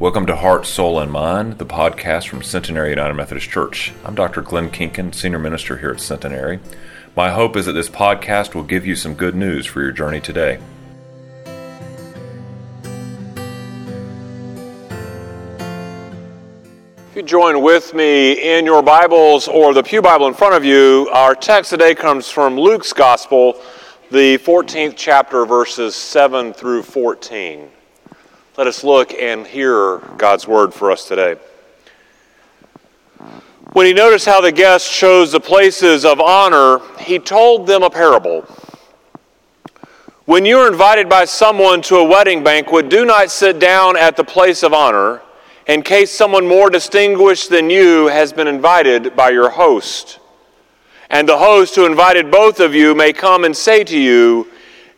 Welcome to Heart, Soul, and Mind, the podcast from Centenary United Methodist Church. I'm Dr. Glenn Kinkin, Senior Minister here at Centenary. My hope is that this podcast will give you some good news for your journey today. If you join with me in your Bibles or the Pew Bible in front of you, our text today comes from Luke's Gospel, the 14th chapter, verses 7 through 14. Let us look and hear God's word for us today. When he noticed how the guests chose the places of honor, he told them a parable. When you are invited by someone to a wedding banquet, do not sit down at the place of honor in case someone more distinguished than you has been invited by your host. And the host who invited both of you may come and say to you,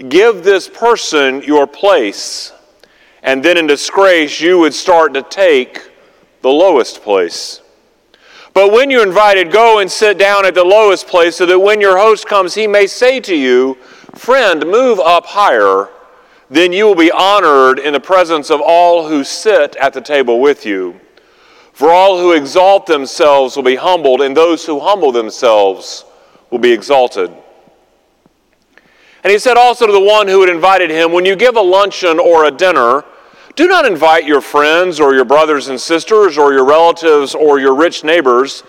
Give this person your place and then in disgrace you would start to take the lowest place. But when you're invited, go and sit down at the lowest place so that when your host comes, he may say to you, Friend, move up higher. Then you will be honored in the presence of all who sit at the table with you. For all who exalt themselves will be humbled, and those who humble themselves will be exalted. And he said also to the one who had invited him, When you give a luncheon or a dinner, do not invite your friends or your brothers and sisters or your relatives or your rich neighbors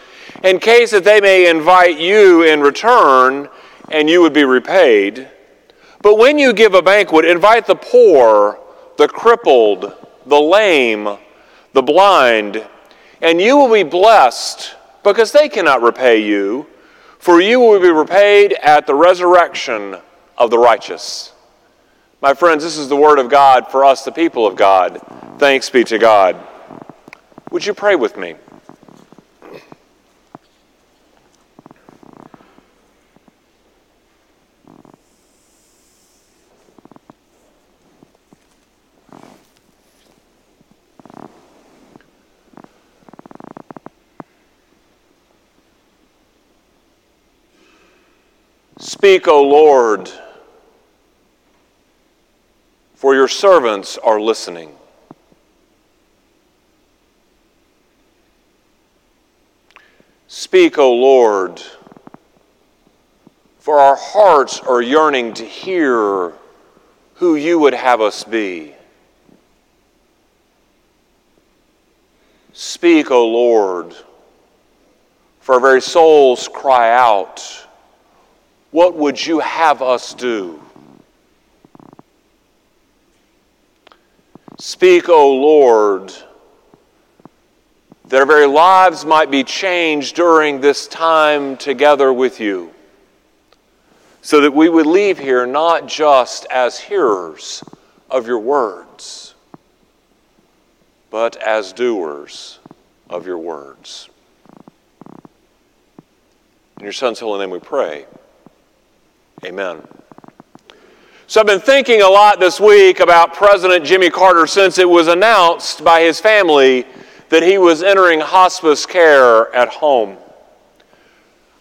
in case that they may invite you in return and you would be repaid. But when you give a banquet, invite the poor, the crippled, the lame, the blind, and you will be blessed because they cannot repay you, for you will be repaid at the resurrection of the righteous. My friends, this is the word of God for us, the people of God. Thanks be to God. Would you pray with me? Speak, O Lord for your servants are listening. Speak, O Lord, for our hearts are yearning to hear who you would have us be. Speak, O Lord, for our very souls cry out, What would you have us do? Speak, O Lord, that our very lives might be changed during this time together with you, so that we would leave here not just as hearers of your words, but as doers of your words. In your Son's holy name we pray. Amen. So I've been thinking a lot this week about President Jimmy Carter since it was announced by his family that he was entering hospice care at home.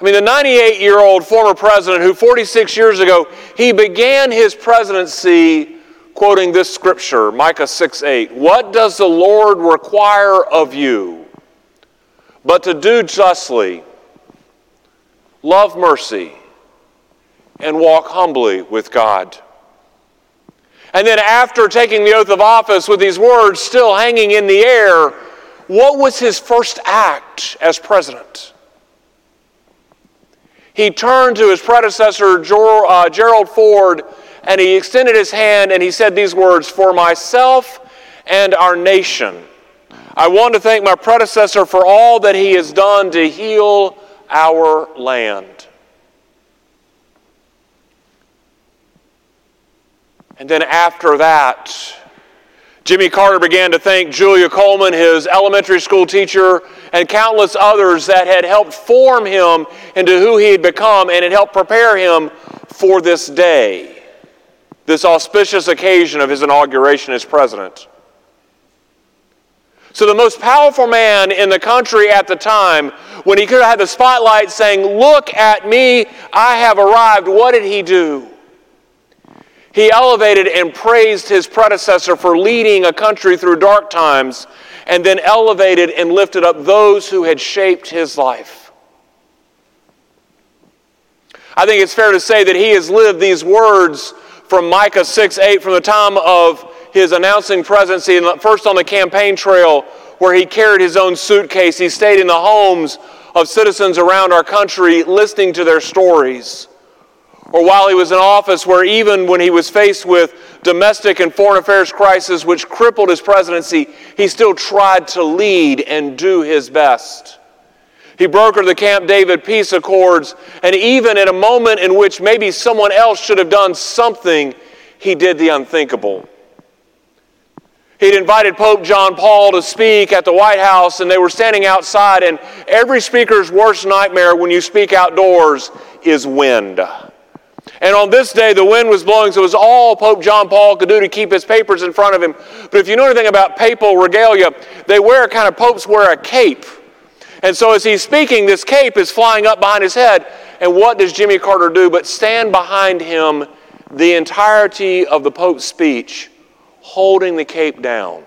I mean, the 98 year old former president who 46 years ago, he began his presidency quoting this scripture, Micah 6 8. What does the Lord require of you but to do justly, love mercy, and walk humbly with God? And then, after taking the oath of office with these words still hanging in the air, what was his first act as president? He turned to his predecessor, uh, Gerald Ford, and he extended his hand and he said these words For myself and our nation, I want to thank my predecessor for all that he has done to heal our land. And then after that, Jimmy Carter began to thank Julia Coleman, his elementary school teacher, and countless others that had helped form him into who he had become and had helped prepare him for this day, this auspicious occasion of his inauguration as president. So, the most powerful man in the country at the time, when he could have had the spotlight saying, Look at me, I have arrived, what did he do? He elevated and praised his predecessor for leading a country through dark times, and then elevated and lifted up those who had shaped his life. I think it's fair to say that he has lived these words from Micah 6 8 from the time of his announcing presidency, first on the campaign trail where he carried his own suitcase. He stayed in the homes of citizens around our country listening to their stories or while he was in office, where even when he was faced with domestic and foreign affairs crisis which crippled his presidency, he still tried to lead and do his best. He brokered the Camp David peace accords, and even at a moment in which maybe someone else should have done something, he did the unthinkable. He'd invited Pope John Paul to speak at the White House, and they were standing outside, and every speaker's worst nightmare when you speak outdoors is wind. And on this day, the wind was blowing, so it was all Pope John Paul could do to keep his papers in front of him. But if you know anything about papal regalia, they wear kind of, popes wear a cape. And so as he's speaking, this cape is flying up behind his head. And what does Jimmy Carter do but stand behind him the entirety of the Pope's speech, holding the cape down?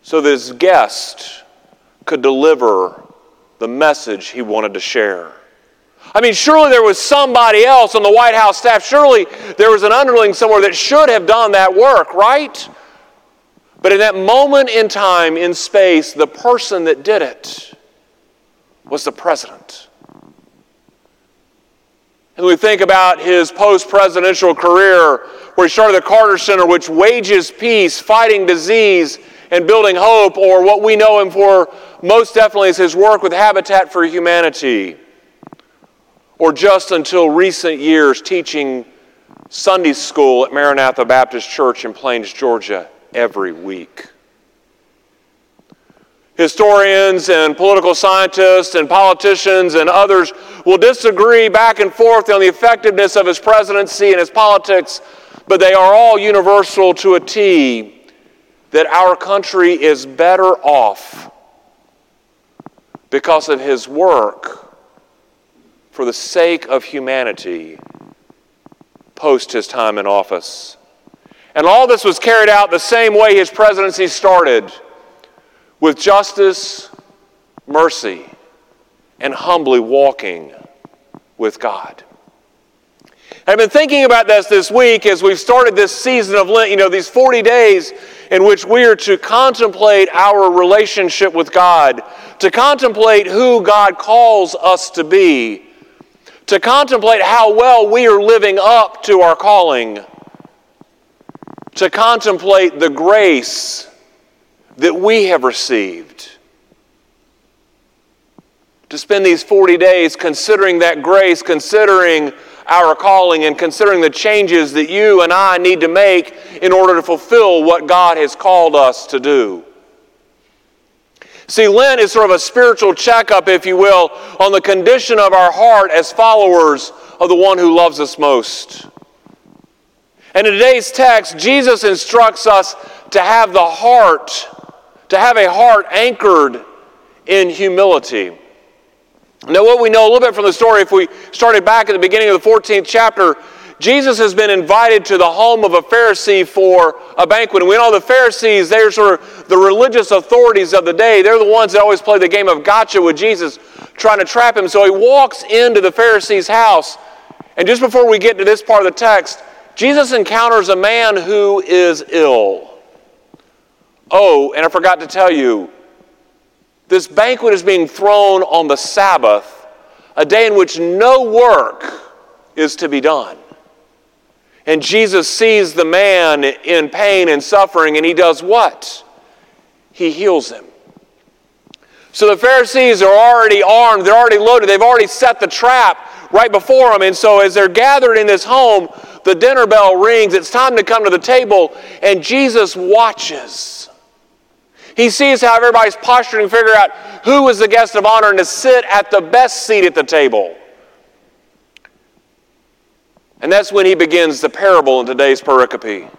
So this guest could deliver the message he wanted to share. I mean, surely there was somebody else on the White House staff. Surely there was an underling somewhere that should have done that work, right? But in that moment in time, in space, the person that did it was the president. And we think about his post presidential career, where he started the Carter Center, which wages peace, fighting disease, and building hope, or what we know him for most definitely is his work with Habitat for Humanity or just until recent years teaching Sunday school at Maranatha Baptist Church in Plains, Georgia, every week. Historians and political scientists and politicians and others will disagree back and forth on the effectiveness of his presidency and his politics, but they are all universal to a T that our country is better off because of his work for the sake of humanity post his time in office. And all this was carried out the same way his presidency started with justice, mercy, and humbly walking with God. I've been thinking about this this week as we've started this season of Lent, you know, these 40 days in which we are to contemplate our relationship with God, to contemplate who God calls us to be, to contemplate how well we are living up to our calling, to contemplate the grace that we have received. To spend these 40 days considering that grace, considering our calling, and considering the changes that you and I need to make in order to fulfill what God has called us to do. See, Lent is sort of a spiritual checkup, if you will, on the condition of our heart as followers of the one who loves us most. And in today's text, Jesus instructs us to have the heart, to have a heart anchored in humility. Now, what we know a little bit from the story, if we started back at the beginning of the 14th chapter, Jesus has been invited to the home of a Pharisee for a banquet. And we know the Pharisees, they're sort of the religious authorities of the day. They're the ones that always play the game of gotcha with Jesus, trying to trap him. So he walks into the Pharisee's house. And just before we get to this part of the text, Jesus encounters a man who is ill. Oh, and I forgot to tell you, this banquet is being thrown on the Sabbath, a day in which no work is to be done. And Jesus sees the man in pain and suffering, and he does what? He heals him. So the Pharisees are already armed, they're already loaded, they've already set the trap right before them. And so as they're gathered in this home, the dinner bell rings, it's time to come to the table, and Jesus watches. He sees how everybody's posturing, figure out who is the guest of honor, and to sit at the best seat at the table. And that's when he begins the parable in today's pericope.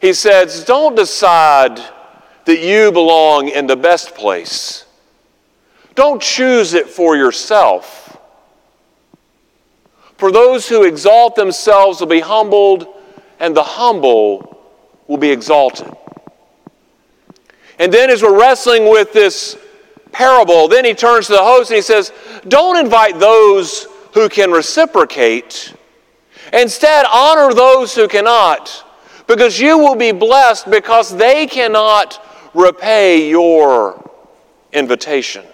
He says, Don't decide that you belong in the best place. Don't choose it for yourself. For those who exalt themselves will be humbled, and the humble will be exalted. And then, as we're wrestling with this parable, then he turns to the host and he says, Don't invite those who can reciprocate Instead, honor those who cannot, because you will be blessed because they cannot repay your invitation.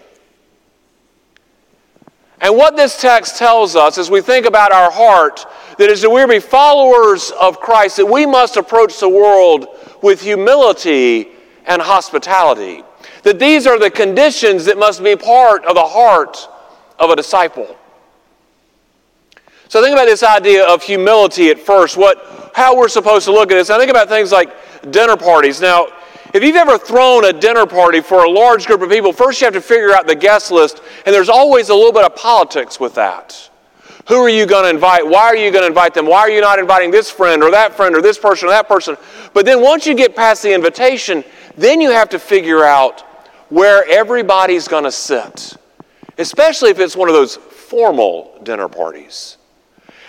And what this text tells us as we think about our heart, that is that we're be followers of Christ, that we must approach the world with humility and hospitality. That these are the conditions that must be part of the heart of a disciple. So think about this idea of humility at first, what, how we're supposed to look at this. I think about things like dinner parties. Now, if you've ever thrown a dinner party for a large group of people, first you have to figure out the guest list, and there's always a little bit of politics with that. Who are you going to invite? Why are you going to invite them? Why are you not inviting this friend or that friend or this person or that person? But then once you get past the invitation, then you have to figure out where everybody's going to sit, especially if it's one of those formal dinner parties.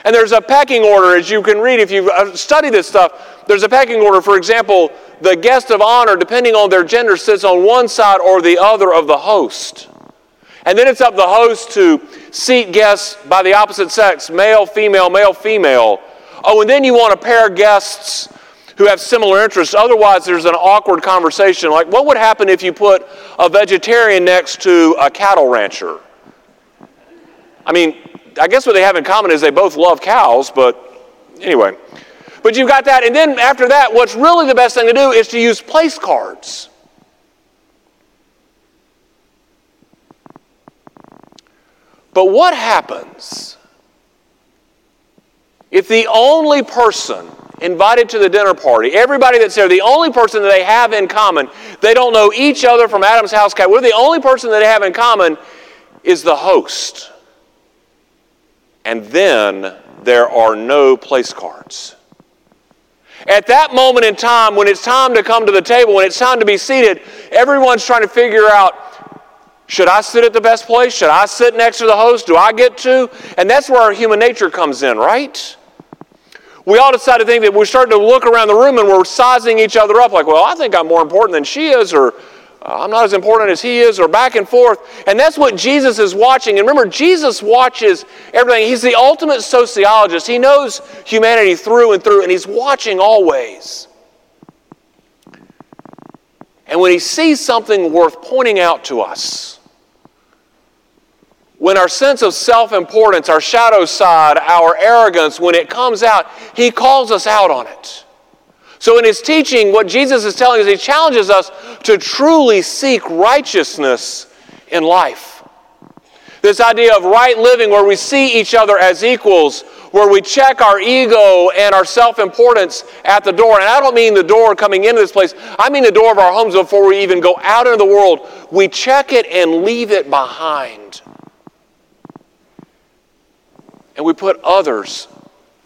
And there's a packing order, as you can read if you uh, study this stuff. There's a packing order. For example, the guest of honor, depending on their gender, sits on one side or the other of the host. And then it's up the host to seat guests by the opposite sex male, female, male, female. Oh, and then you want to pair guests who have similar interests. Otherwise, there's an awkward conversation. Like, what would happen if you put a vegetarian next to a cattle rancher? I mean, I guess what they have in common is they both love cows, but anyway. But you've got that. And then after that, what's really the best thing to do is to use place cards. But what happens if the only person invited to the dinner party, everybody that's there, the only person that they have in common, they don't know each other from Adam's house cat, we're the only person that they have in common is the host. And then there are no place cards. At that moment in time, when it's time to come to the table, when it's time to be seated, everyone's trying to figure out should I sit at the best place? Should I sit next to the host? Do I get to? And that's where our human nature comes in, right? We all decide to think that we're starting to look around the room and we're sizing each other up like, well, I think I'm more important than she is, or I'm not as important as he is, or back and forth. And that's what Jesus is watching. And remember, Jesus watches everything. He's the ultimate sociologist, he knows humanity through and through, and he's watching always. And when he sees something worth pointing out to us, when our sense of self importance, our shadow side, our arrogance, when it comes out, he calls us out on it. So, in his teaching, what Jesus is telling us, he challenges us to truly seek righteousness in life. This idea of right living, where we see each other as equals, where we check our ego and our self importance at the door. And I don't mean the door coming into this place, I mean the door of our homes before we even go out into the world. We check it and leave it behind. And we put others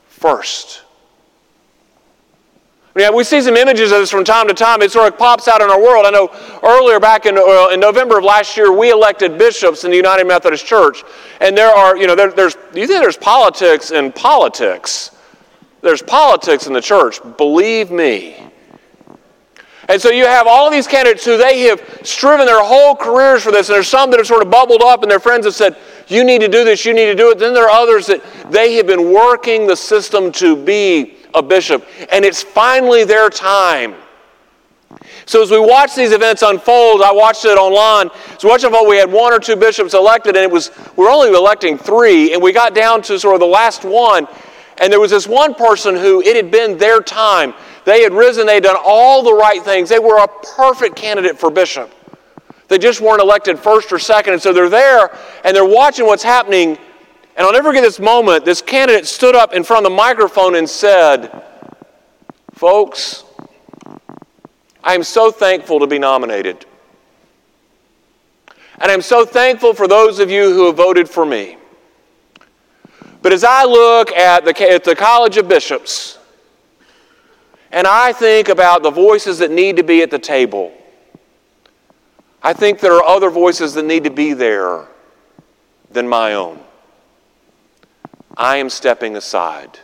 first. Yeah, we see some images of this from time to time. It sort of pops out in our world. I know earlier back in, uh, in November of last year, we elected bishops in the United Methodist Church. And there are, you know, there, there's, you think there's politics in politics? There's politics in the church. Believe me. And so you have all these candidates who they have striven their whole careers for this, and there's some that have sort of bubbled up, and their friends have said, You need to do this, you need to do it. Then there are others that they have been working the system to be a bishop. And it's finally their time. So as we watch these events unfold, I watched it online. So watch all we had one or two bishops elected, and it was we we're only electing three, and we got down to sort of the last one, and there was this one person who it had been their time. They had risen, they had done all the right things. They were a perfect candidate for bishop. They just weren't elected first or second, and so they're there and they're watching what's happening and I'll never forget this moment. This candidate stood up in front of the microphone and said, Folks, I am so thankful to be nominated. And I'm so thankful for those of you who have voted for me. But as I look at the, at the College of Bishops, and I think about the voices that need to be at the table, I think there are other voices that need to be there than my own. I am stepping aside.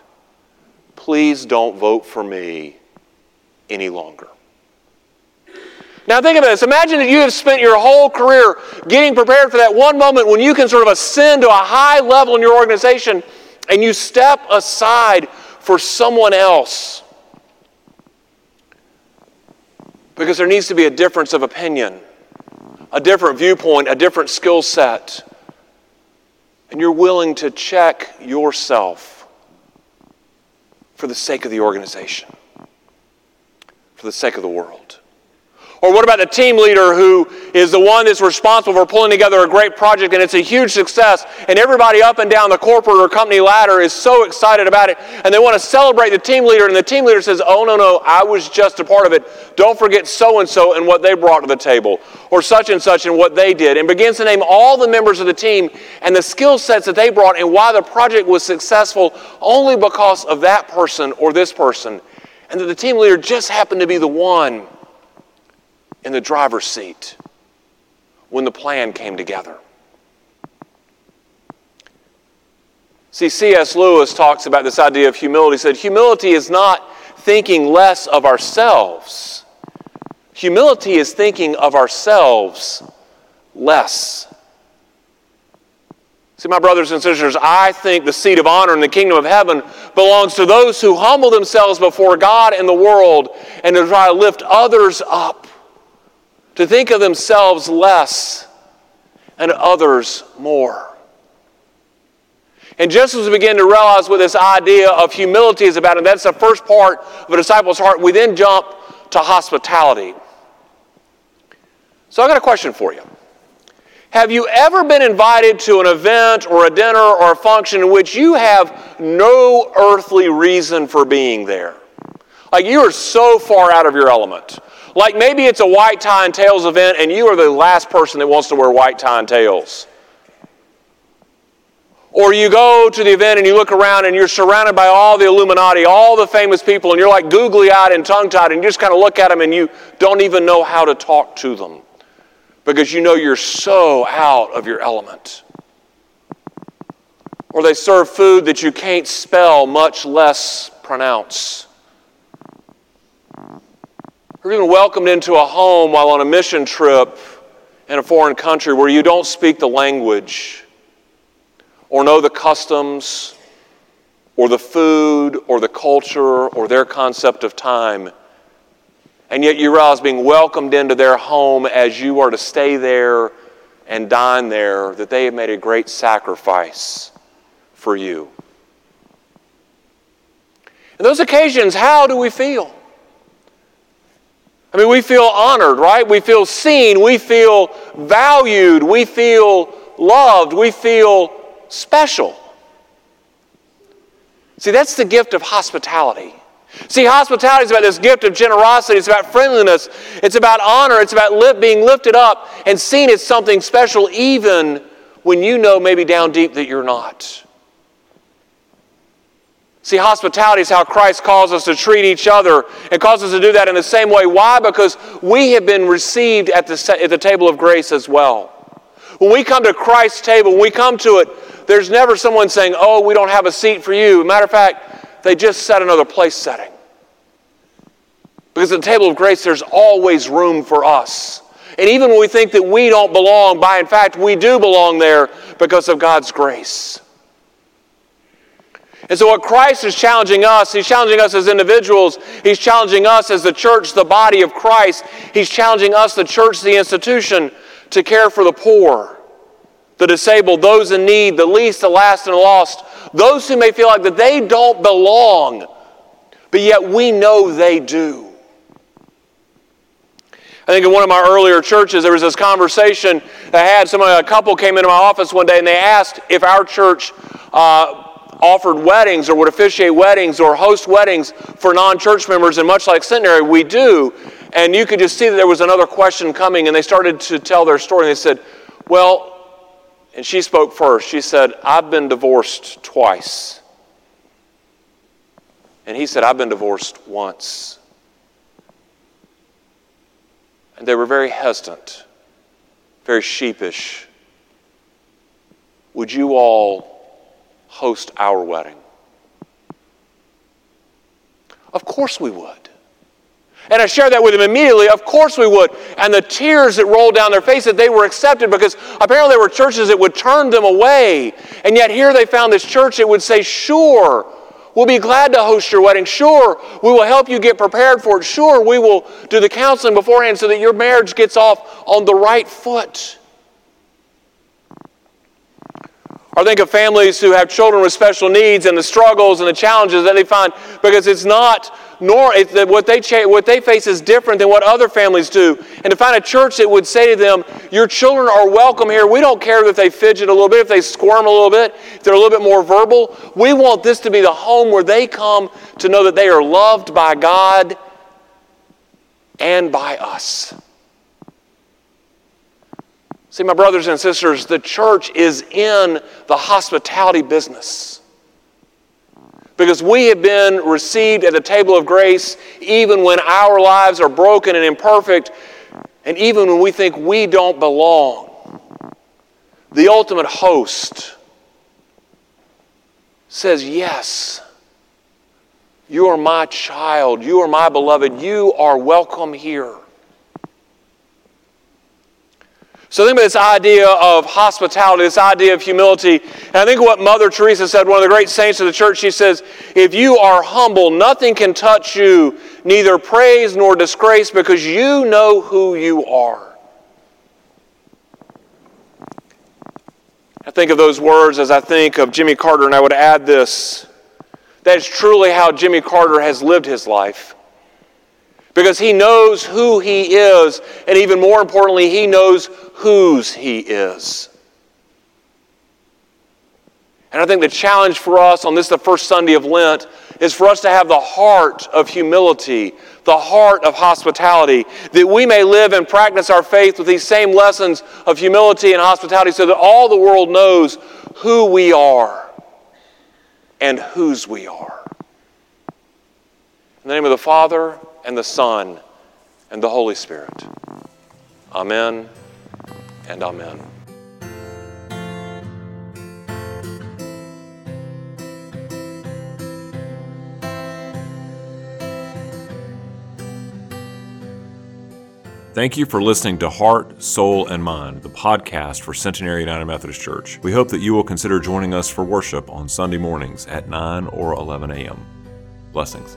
Please don't vote for me any longer. Now, think of this. Imagine that you have spent your whole career getting prepared for that one moment when you can sort of ascend to a high level in your organization and you step aside for someone else. Because there needs to be a difference of opinion, a different viewpoint, a different skill set. And you're willing to check yourself for the sake of the organization, for the sake of the world. Or what about the team leader who is the one that's responsible for pulling together a great project and it's a huge success and everybody up and down the corporate or company ladder is so excited about it and they want to celebrate the team leader and the team leader says, "Oh no, no, I was just a part of it. Don't forget so and so and what they brought to the table or such and such and what they did." And begins to name all the members of the team and the skill sets that they brought and why the project was successful only because of that person or this person. And that the team leader just happened to be the one in the driver's seat when the plan came together. See, C.S. Lewis talks about this idea of humility. He said, Humility is not thinking less of ourselves, humility is thinking of ourselves less. See, my brothers and sisters, I think the seat of honor in the kingdom of heaven belongs to those who humble themselves before God and the world and to try to lift others up to think of themselves less and others more. And just as we begin to realize what this idea of humility is about, and that's the first part of a disciple's heart, we then jump to hospitality. So I've got a question for you. Have you ever been invited to an event or a dinner or a function in which you have no earthly reason for being there? Like you are so far out of your element. Like maybe it's a white tie and tails event and you are the last person that wants to wear white tie and tails. Or you go to the event and you look around and you're surrounded by all the Illuminati, all the famous people, and you're like googly eyed and tongue tied, and you just kind of look at them and you don't even know how to talk to them because you know you're so out of your element. Or they serve food that you can't spell, much less pronounce. Or even welcomed into a home while on a mission trip in a foreign country where you don't speak the language or know the customs or the food or the culture or their concept of time. And yet you realize being welcomed into their home as you are to stay there and dine there, that they have made a great sacrifice for you. In those occasions, how do we feel? I mean, we feel honored, right? We feel seen. We feel valued. We feel loved. We feel special. See, that's the gift of hospitality. See, hospitality is about this gift of generosity. It's about friendliness. It's about honor. It's about being lifted up and seen as something special, even when you know maybe down deep that you're not. See, hospitality is how Christ calls us to treat each other and calls us to do that in the same way. Why? Because we have been received at the, at the table of grace as well. When we come to Christ's table, when we come to it, there's never someone saying, Oh, we don't have a seat for you. Matter of fact, they just set another place setting. Because at the table of grace, there's always room for us. And even when we think that we don't belong, by in fact, we do belong there because of God's grace. And so, what Christ is challenging us, He's challenging us as individuals, He's challenging us as the church, the body of Christ, He's challenging us, the church, the institution, to care for the poor, the disabled, those in need, the least, the last, and the lost, those who may feel like that they don't belong, but yet we know they do. I think in one of my earlier churches, there was this conversation I had. Somebody, a couple came into my office one day and they asked if our church uh, offered weddings or would officiate weddings or host weddings for non church members, and much like Centenary, we do. And you could just see that there was another question coming, and they started to tell their story. And they said, Well, and she spoke first. She said, I've been divorced twice. And he said, I've been divorced once. And they were very hesitant, very sheepish. Would you all host our wedding? Of course we would. And I shared that with them immediately. Of course we would. And the tears that rolled down their faces, they were accepted because apparently there were churches that would turn them away. And yet here they found this church that would say, sure, we'll be glad to host your wedding. Sure, we will help you get prepared for it. Sure, we will do the counseling beforehand so that your marriage gets off on the right foot. Or think of families who have children with special needs and the struggles and the challenges that they find because it's not nor it's what they cha- what they face is different than what other families do. And to find a church that would say to them, "Your children are welcome here. We don't care if they fidget a little bit, if they squirm a little bit, if they're a little bit more verbal. We want this to be the home where they come to know that they are loved by God and by us." See, my brothers and sisters, the church is in the hospitality business. Because we have been received at the table of grace even when our lives are broken and imperfect, and even when we think we don't belong. The ultimate host says, Yes, you are my child, you are my beloved, you are welcome here. So think about this idea of hospitality, this idea of humility. And I think what Mother Teresa said, one of the great saints of the church, she says, if you are humble, nothing can touch you, neither praise nor disgrace, because you know who you are. I think of those words as I think of Jimmy Carter, and I would add this. That is truly how Jimmy Carter has lived his life because he knows who he is, and even more importantly, he knows whose he is. And I think the challenge for us on this, the first Sunday of Lent, is for us to have the heart of humility, the heart of hospitality, that we may live and practice our faith with these same lessons of humility and hospitality so that all the world knows who we are and whose we are. In the name of the Father, and the Son, and the Holy Spirit. Amen and amen. Thank you for listening to Heart, Soul, and Mind, the podcast for Centenary United Methodist Church. We hope that you will consider joining us for worship on Sunday mornings at 9 or 11 a.m. Blessings.